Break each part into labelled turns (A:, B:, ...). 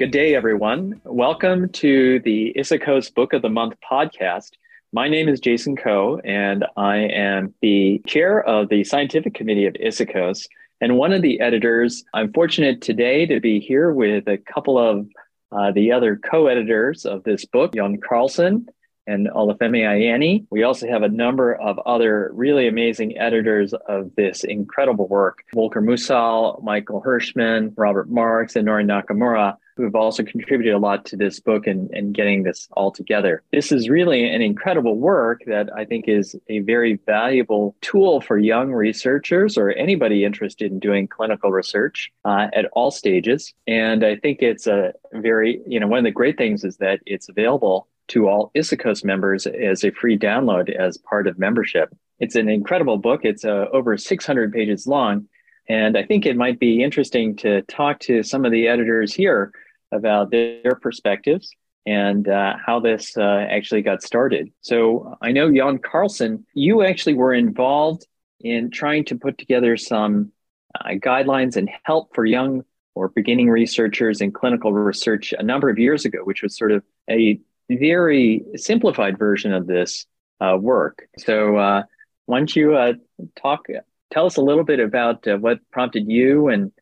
A: Good day, everyone. Welcome to the ISAKOS Book of the Month podcast. My name is Jason Koh, and I am the chair of the scientific committee of ISAKOS and one of the editors. I'm fortunate today to be here with a couple of uh, the other co editors of this book, Jan Karlsson and Olufemi Ayeni. We also have a number of other really amazing editors of this incredible work Volker Musahl, Michael Hirschmann, Robert Marx, and Nori Nakamura who have also contributed a lot to this book and, and getting this all together. This is really an incredible work that I think is a very valuable tool for young researchers or anybody interested in doing clinical research uh, at all stages. And I think it's a very, you know, one of the great things is that it's available to all ISAKOS members as a free download as part of membership. It's an incredible book. It's uh, over 600 pages long. And I think it might be interesting to talk to some of the editors here about their perspectives and uh, how this uh, actually got started. So I know Jan Karlsson, you actually were involved in trying to put together some uh, guidelines and help for young or beginning researchers in clinical research a number of years ago, which was sort of a very simplified version of this uh, work. So uh, why don't you uh, talk, tell us a little bit about what prompted you and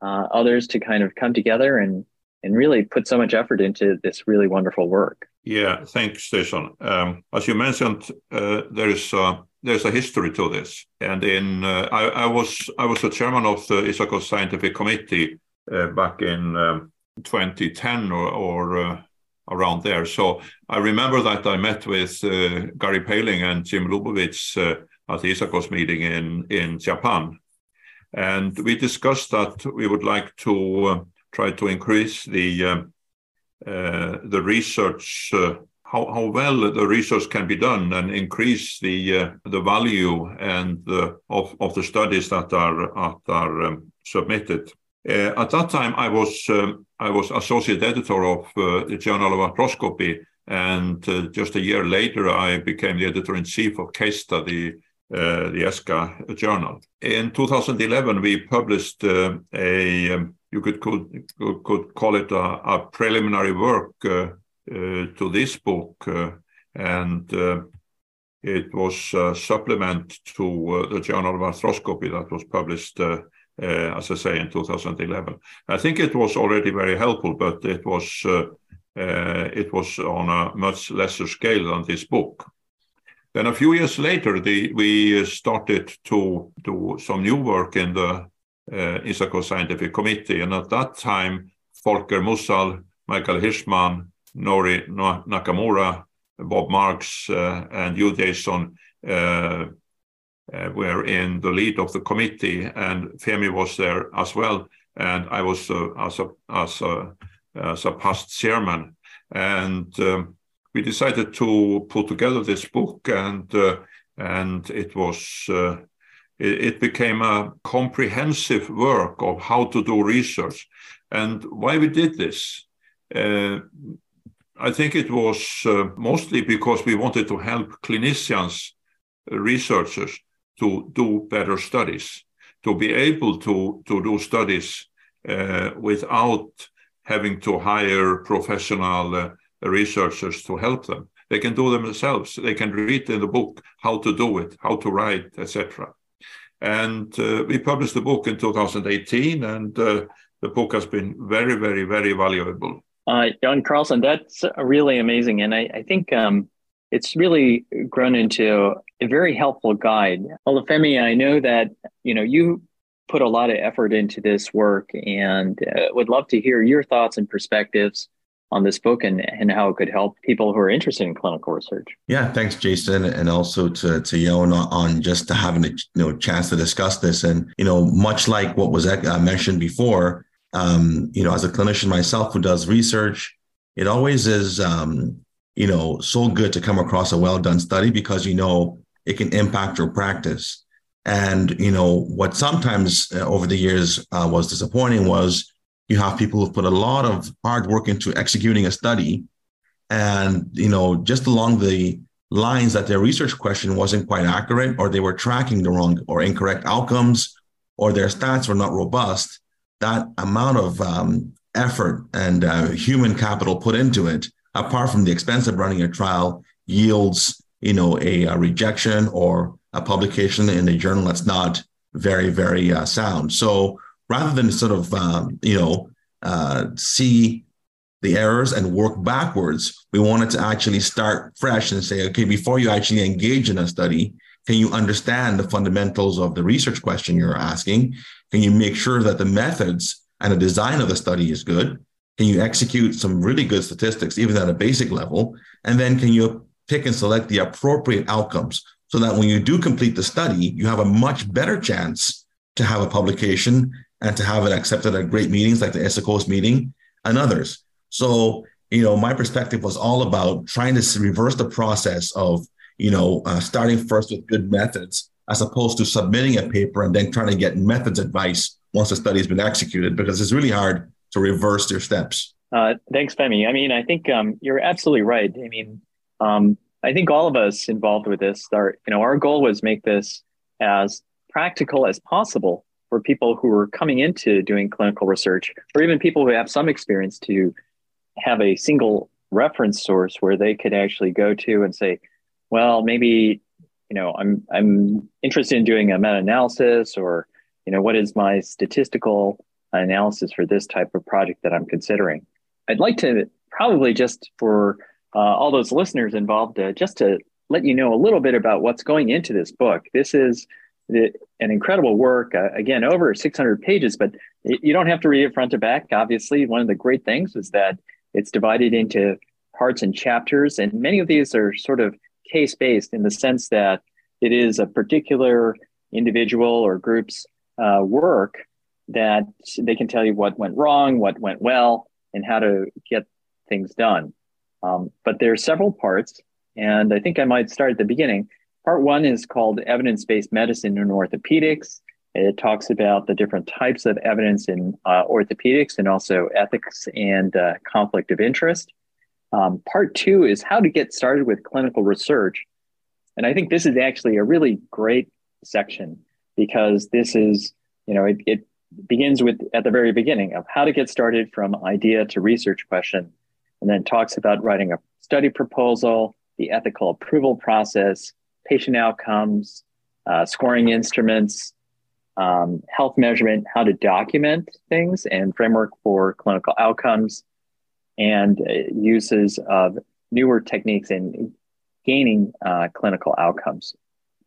A: others to kind of come together and and really put so much effort into this really wonderful work.
B: Yeah, thanks, Jason. Um, as you mentioned, uh, there is there's a history to this, and in uh, I, I, was I was the chairman of the ISAKOS Scientific Committee uh, back in um, 2010 or, or uh, around there. So I remember that I met with uh, Gary Poehling and Jim Lubowitz uh, at the ISAKOS meeting in in Japan, and we discussed that we would like to try to increase the um, uh, the research uh, how, how well the research can be done and increase the uh, the value and the, of, of the studies that are that are um, submitted. Uh, at that time, I was um, I was associate editor of uh, the Journal of Arthroscopy, and uh, just a year later, I became the editor in chief of Case Study, the ESSKA journal. In 2011, we published a um, you could could, could call it a, a preliminary work uh, uh, to this book, uh, and uh, it was a supplement to uh, the Journal of Arthroscopy that was published, as I say, in 2011. I think it was already very helpful, but it was it was on a much lesser scale than this book. Then a few years later, the, we started to do some new work in the uh, Scientific Committee. And at that time, Volker Musahl, Michael Hirschmann, Nori Nakamura, Bob Marx, uh, and you, Jason, uh, uh, were in the lead of the committee, and Femi was there as well. And I was uh, as, a, as, a, as a past chairman. And um, we decided to put together this book, and, uh, and it was it became a comprehensive work of how to do research. And why we did this? Uh, I think it was uh, mostly because we wanted to help clinicians, researchers, to do better studies, to be able to, to do studies uh, without having to hire professional uh, researchers to help them. They can do them themselves. They can read in the book how to do it, how to write, etc. And uh, we published the book in 2018, and uh, the book has been very, very, very valuable.
A: Uh, Jan Karlsson, that's really amazing. And I, I think um, it's really grown into a very helpful guide. Olufemi, I know that you know you put a lot of effort into this work and uh, would love to hear your thoughts and perspectives on this book and, and how it could help people who are interested in clinical research.
C: Yeah, thanks, Jason, and also to to Yon on just having a you know chance to discuss this. And you know, much like what was uh, mentioned before, um, you know, as a clinician myself who does research, it always is um, you know so good to come across a well done study because you know it can impact your practice. And you know what sometimes uh, over the years uh, was disappointing was you have people who've put a lot of hard work into executing a study and you know just along the lines that their research question wasn't quite accurate or they were tracking the wrong or incorrect outcomes or their stats were not robust that amount of um, effort and uh, human capital put into it, apart from the expense of running a trial, yields you know a, a rejection or a publication in a journal that's not very very uh, sound. So rather than sort of um, you know uh, see the errors and work backwards, we wanted to actually start fresh and say, okay, before you actually engage in a study, can you understand the fundamentals of the research question you're asking? Can you make sure that the methods and the design of the study is good? Can you execute some really good statistics, even at a basic level? And then can you pick and select the appropriate outcomes so that when you do complete the study, you have a much better chance to have a publication and to have it accepted at great meetings like the ISAKOS meeting and others. So, you know, my perspective was all about trying to reverse the process of, you know, uh, starting first with good methods as opposed to submitting a paper and then trying to get methods advice once the study has been executed because it's really hard to reverse your steps.
A: Uh, thanks, Femi. I mean, I think um, you're absolutely right. I mean, um, I think all of us involved with this, our, you know, our goal was make this as practical as possible for people who are coming into doing clinical research, or even people who have some experience to have a single reference source where they could actually go to and say, well, maybe, you know, I'm I'm interested in doing a meta-analysis or, you know, what is my statistical analysis for this type of project that I'm considering. I'd like to probably just for uh, all those listeners involved, uh, just to let you know a little bit about what's going into this book. This is an incredible work, uh, again, over 600 pages, but you don't have to read it front to back. Obviously, one of the great things is that it's divided into parts and chapters, and many of these are sort of case based in the sense that it is a particular individual or group's uh, work that they can tell you what went wrong, what went well, and how to get things done. Um, but there are several parts, and I think I might start at the beginning. Part one is called Evidence Based Medicine in Orthopedics. It talks about the different types of evidence in uh, orthopedics and also ethics and uh, conflict of interest. Um, part two is how to get started with clinical research. And I think this is actually a really great section because this is, you know, it, it begins with at the very beginning of how to get started from idea to research question, and then talks about writing a study proposal, the ethical approval process, patient outcomes, uh, scoring instruments, um, health measurement, how to document things, and framework for clinical outcomes, and uh, uses of newer techniques in gaining uh, clinical outcomes.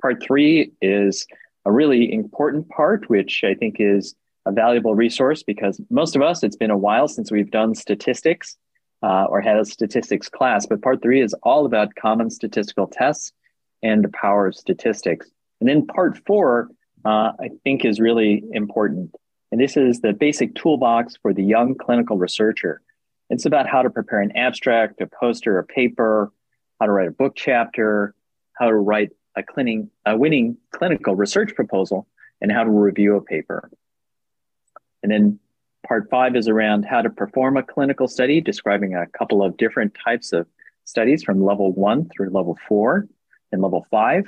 A: Part three is a really important part, which I think is a valuable resource because most of us, it's been a while since we've done statistics uh, or had a statistics class. But part three is all about common statistical tests and the power of statistics. And then part four uh, I think is really important. And this is the basic toolbox for the young clinical researcher. It's about how to prepare an abstract, a poster, a paper, how to write a book chapter, how to write a, cleaning, a winning clinical research proposal, and how to review a paper. And then part five is around how to perform a clinical study, describing a couple of different types of studies from level one through level four and level five.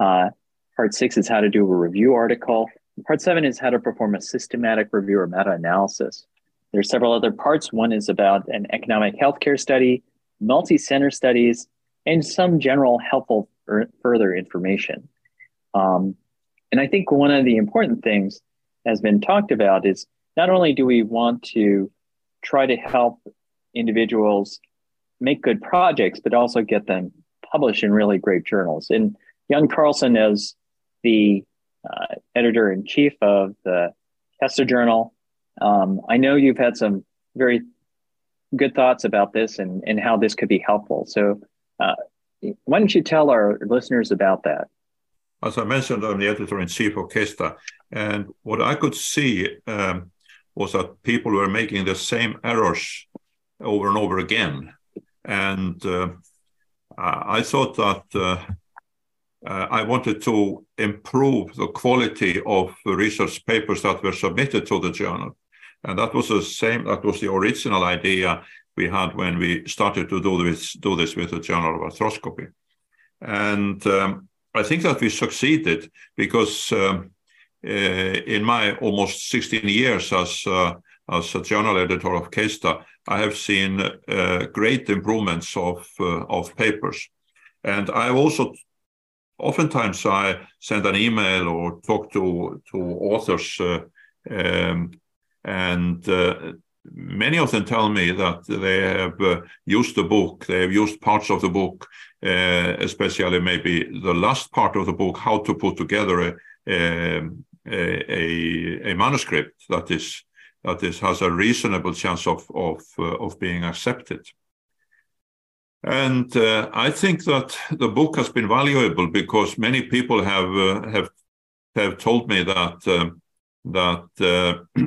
A: Uh, Part six is how to do a review article. Part seven is how to perform a systematic review or meta analysis. There are several other parts. One is about an economic healthcare study, multi center studies, and some general helpful further information. Um, and I think one of the important things has been talked about is not only do we want to try to help individuals make good projects, but also get them published in really great journals. And Young Karlsson, is the uh, editor in chief of the Kessler Journal. Um, I know you've had some very good thoughts about this and, and how this could be helpful. So, uh, why don't you tell our listeners about that?
B: As I mentioned, I'm the editor in chief of Kessler, and what I could see um, was that people were making the same errors over and over again. And uh, I thought that uh, uh, I wanted to improve the quality of the research papers that were submitted to the journal. And that was the same, that was the original idea we had when we started to do this, do this with the Journal of Arthroscopy. And um, I think that we succeeded because um, uh, in my almost 16 years as uh, as a journal editor of KSSTA, I have seen uh, great improvements of uh, of papers, and I also oftentimes I send an email or talk to to authors, uh, um, and uh, many of them tell me that they have uh, used the book, they have used parts of the book, uh, especially maybe the last part of the book, how to put together a, um, a, a, a manuscript that is that this has a reasonable chance of of uh, of being accepted. And uh, I think that the book has been valuable because many people have uh, have have told me that um, that uh,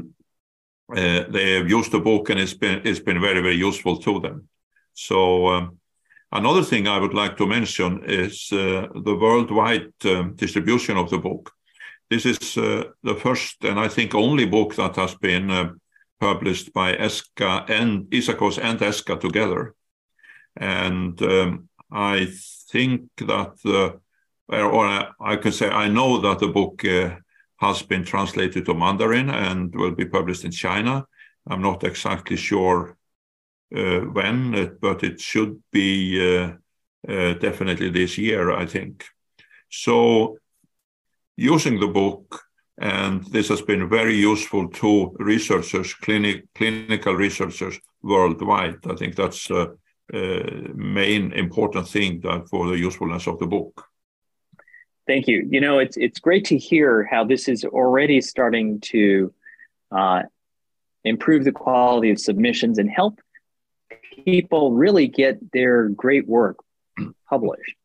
B: uh, they have used the book and it's been it's been very very useful to them. So um, another thing I would like to mention is uh, the worldwide um, distribution of the book. This is uh, the first and I think only book that has been uh, published by ESSKA and ISAKOS and ESSKA together. And um, I think that, or I can say, I know that the book uh, has been translated to Mandarin and will be published in China. I'm not exactly sure uh, when, but it should be uh, uh, definitely this year, I think. So using the book, and this has been very useful to researchers, clinic, clinical researchers worldwide. I think that's the uh, main important thing that for the usefulness of the book.
A: Thank you. You know, it's it's great to hear how this is already starting to uh, improve the quality of submissions and help people really get their great work published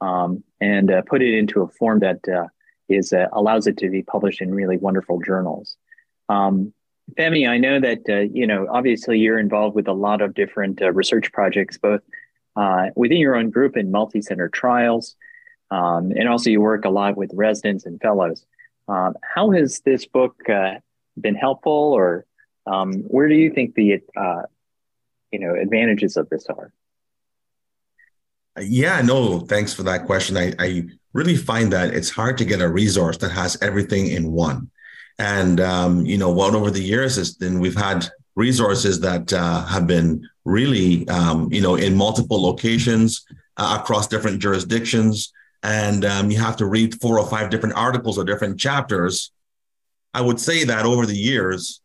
A: um, and uh, put it into a form that uh, is uh, allows it to be published in really wonderful journals. Um, Femi, I know that uh, you know obviously you're involved with a lot of different uh, research projects, both uh, within your own group and multi-center trials, um, and also you work a lot with residents and fellows. Um, how has this book uh, been helpful, or um, where do you think the uh, you know advantages of this are?
C: Yeah, no, thanks for that question. I, I really find that it's hard to get a resource that has everything in one. And um, you know, what over the years is then we've had resources that uh, have been really um, you know in multiple locations uh, across different jurisdictions, and um, you have to read four or five different articles or different chapters. I would say that over the years,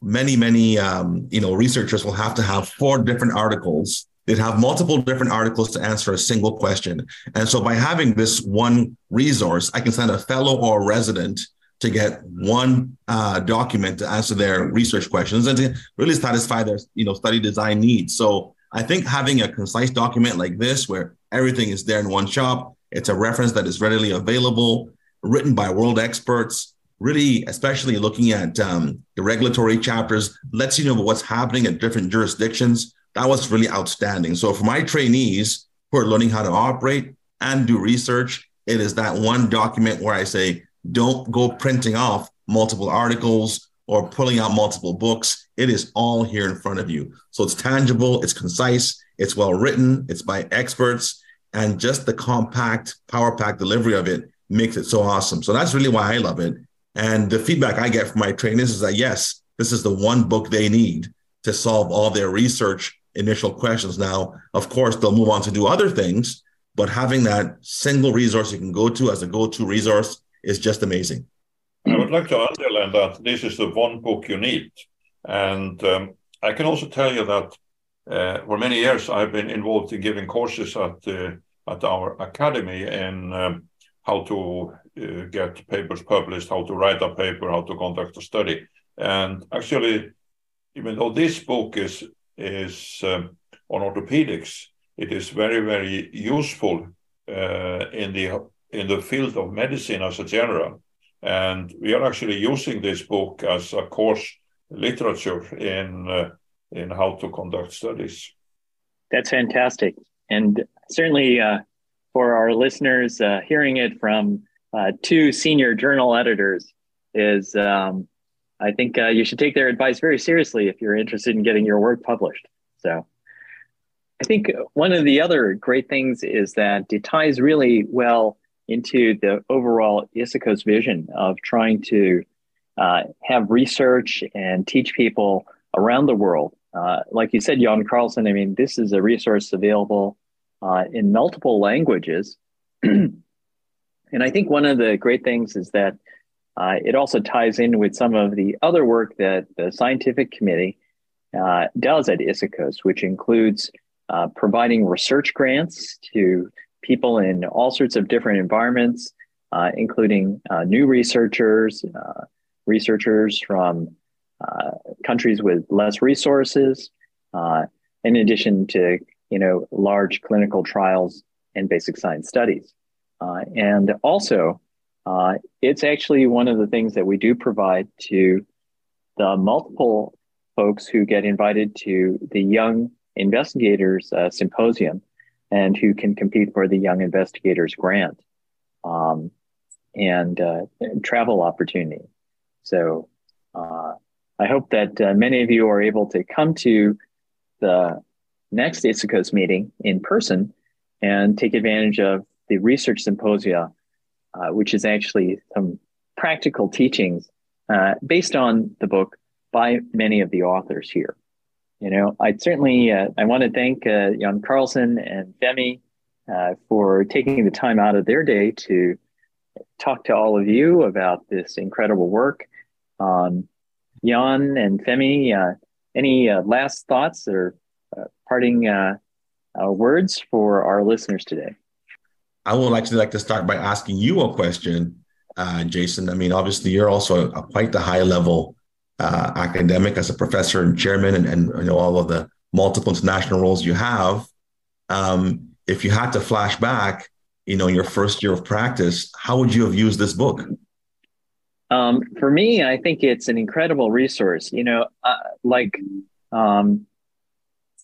C: many many um, you know researchers will have to have four different articles They'd have multiple different articles to answer a single question. And so by having this one resource, I can send a fellow or a resident to get one uh, document to answer their research questions and to really satisfy their you know study design needs. So I think having a concise document like this, where everything is there in one shop, it's a reference that is readily available, written by world experts, really, especially looking at um, the regulatory chapters, lets you know what's happening at different jurisdictions that was really outstanding. So for my trainees who are learning how to operate and do research, it is that one document where I say, don't go printing off multiple articles or pulling out multiple books. It is all here in front of you. So it's tangible, it's concise, it's well written, it's by experts, and just the compact, power pack delivery of it makes it so awesome. So that's really why I love it. And the feedback I get from my trainees is that yes, this is the one book they need to solve all their research initial questions. Now, of course, they'll move on to do other things, but having that single resource you can go to as a go to resource is just amazing.
B: I would like to underline that this is the one book you need. And um, I can also tell you that uh, for many years I've been involved in giving courses at, uh, at our academy in um, how to uh, get papers published, how to write a paper, how to conduct a study. And actually, even though this book is is um, on orthopedics. It is very, very useful uh, in the in the field of medicine as a general. And we are actually using this book as a course literature in uh, in how to conduct studies.
A: That's fantastic, and certainly uh, for our listeners, uh, hearing it from uh, two senior journal editors is um, I think uh, you should take their advice very seriously if you're interested in getting your work published. So, I think one of the other great things is that it ties really well into the overall ISAKOS vision of trying to uh, have research and teach people around the world. Uh, like you said, Jan Karlsson, I mean, this is a resource available uh, in multiple languages. and I think one of the great things is that uh, it also ties in with some of the other work that the scientific committee uh, does at ISAKOS, which includes uh, providing research grants to people in all sorts of different environments, uh, including uh, new researchers, uh, researchers from countries with less resources, in addition to you know large clinical trials and basic science studies. and also, it's actually one of the things that we do provide to the multiple folks who get invited to the Young Investigators uh, Symposium and who can compete for the Young Investigators Grant um, and, uh, travel opportunity. So uh, I hope that uh, many of you are able to come to the next ISAKOS meeting in person and take advantage of the research symposia, uh, which is actually some practical teachings uh, based on the book by many of the authors here. You know, I certainly uh, I want to thank uh, Jan Karlsson and Femi uh, for taking the time out of their day to talk to all of you about this incredible work. Um, Jan and Femi, uh, any uh, last thoughts or uh, parting words for our listeners today?
C: I would actually like to start by asking you a question, Jason. I mean, obviously, you're also a, quite the high level uh, academic as a professor and chairman and, and you know all of the multiple international roles you have. Um, if you had to flash back you know your first year of practice how would you have used this book?
A: Um, for me i think it's an incredible resource. You know uh, like um,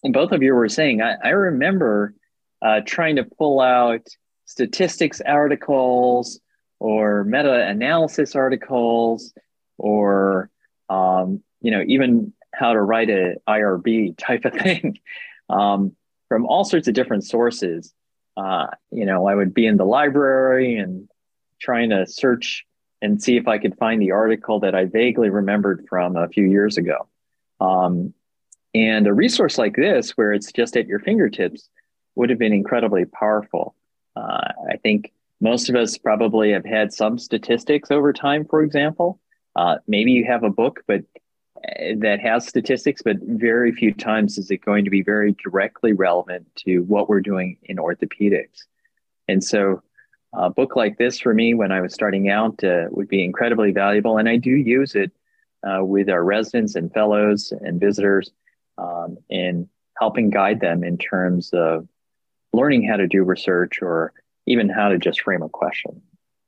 A: both of you were saying i, I remember uh, trying to pull out statistics articles or meta-analysis articles or um, you know, even how to write a IRB type of thing um, from all sorts of different sources. Uh, you know, I would be in the library and trying to search and see if I could find the article that I vaguely remembered from a few years ago. Um, and a resource like this, where it's just at your fingertips, would have been incredibly powerful. I think most of us probably have had some statistics over time, for example, uh, maybe you have a book, but uh, that has statistics, but very few times is it going to be very directly relevant to what we're doing in orthopedics. And so, a book like this for me, when I was starting out, uh, would be incredibly valuable. And I do use it uh, with our residents and fellows and visitors um, in helping guide them in terms of learning how to do research or even how to just frame a question.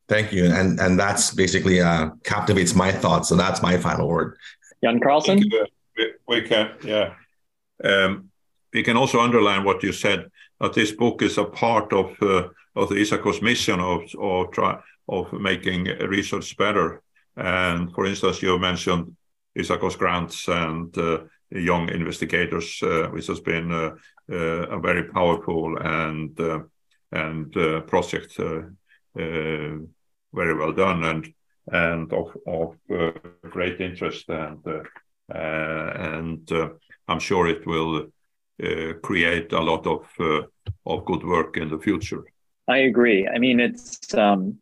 C: Thank you. And and that's basically uh, captivates my thoughts. So that's my final word.
A: Jan Karlsson?
B: We, we can, yeah. Um, we can also underline what you said that this book is a part of uh, of the ISAKOS mission of of try, of making research better. And for instance, you mentioned ISAKOS grants and uh, young investigators, uh, which has been uh, uh, a very powerful and uh, and the project very well done and and of of uh, great interest and uh, uh, and I'm sure it will create a lot of of good work in the future.
A: I agree. I mean, it's um,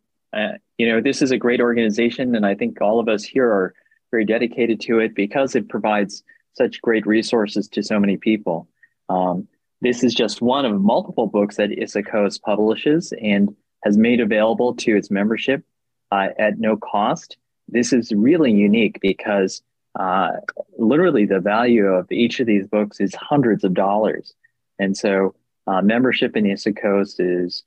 A: you know this is a great organization, and I think all of us here are very dedicated to it because it provides such great resources to so many people. Um, this is just one of multiple books that ISAKOS publishes, and has made available to its membership uh, at no cost. This is really unique because uh, literally the value of each of these books is hundreds of dollars. And so uh, membership in ISAKOS is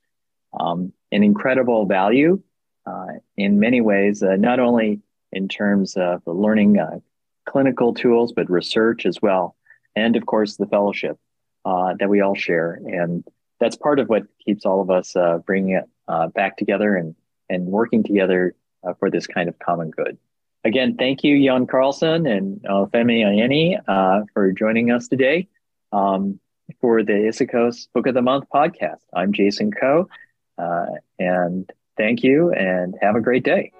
A: um, an incredible value uh, in many ways, uh, not only in terms of learning uh, clinical tools, but research as well. And of course, the fellowship that we all share. And that's part of what keeps all of us bringing it uh, back together and, and working together uh, for this kind of common good. Again, thank you, Jan Karlsson and uh, Femi Ayeni, uh, for joining us today um, for the ISAKOS Book of the Month podcast. I'm Jason Koh, uh, and thank you and have a great day.